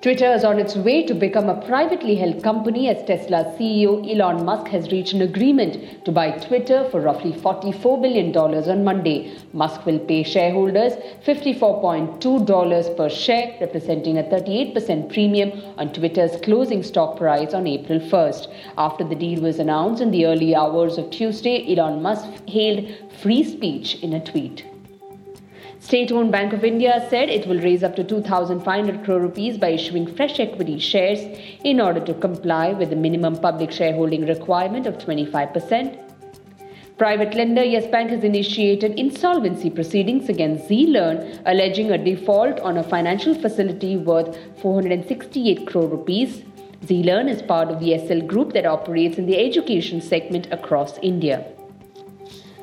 Twitter is on its way to become a privately held company as Tesla CEO Elon Musk has reached an agreement to buy Twitter for roughly $44 billion on Monday. Musk will pay shareholders $54.2 per share, representing a 38% premium on Twitter's closing stock price on April 1st. After the deal was announced in the early hours of Tuesday, Elon Musk hailed free speech in a tweet. State-owned Bank of India said it will raise up to 2,500 crore rupees by issuing fresh equity shares in order to comply with the minimum public shareholding requirement of 25%. Private lender Yes Bank has initiated insolvency proceedings against Zee Learn, alleging a default on a financial facility worth 468 crore rupees. Zee Learn is part of the Essel group that operates in the education segment across India.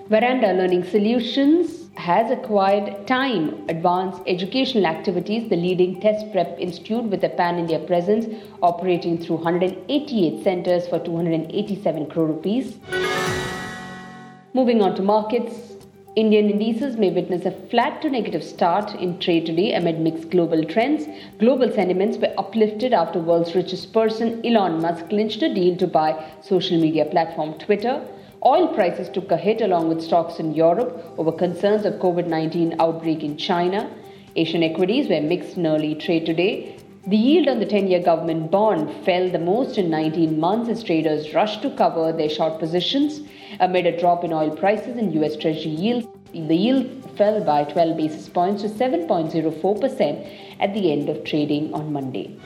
Veranda Learning Solutions has acquired Time Advanced Educational Activities, the leading test prep institute with a pan India presence operating through 188 centers for 287 crore rupees. Moving on to markets. Indian indices may witness a flat to negative start in trade today amid mixed global trends. Global sentiments were uplifted after world's richest person Elon Musk clinched a deal to buy social media platform Twitter. Oil prices took a hit along with stocks in Europe over concerns of COVID 19 outbreak in China. Asian equities were mixed in early trade today. The yield on the 10 year government bond fell the most in 19 months as traders rushed to cover their short positions. Amid a drop in oil prices and US Treasury yields, the yield fell by 12 basis points to 7.04% at the end of trading on Monday.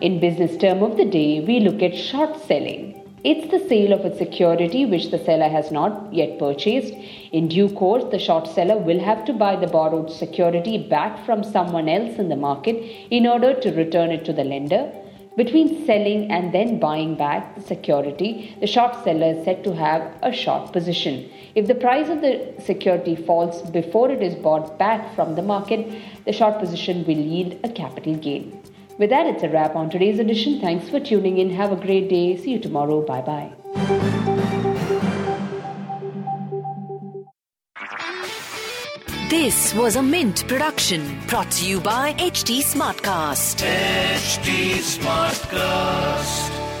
In business term of the day, we look at short selling. It's the sale of a security which the seller has not yet purchased. In due course, the short seller will have to buy the borrowed security back from someone else in the market in order to return it to the lender. Between selling and then buying back the security, the short seller is said to have a short position. If the price of the security falls before it is bought back from the market, the short position will yield a capital gain. With that, it's a wrap on today's edition. Thanks for tuning in. Have a great day. See you tomorrow. Bye bye. This was a Mint production brought to you by HT Smartcast. HT Smartcast.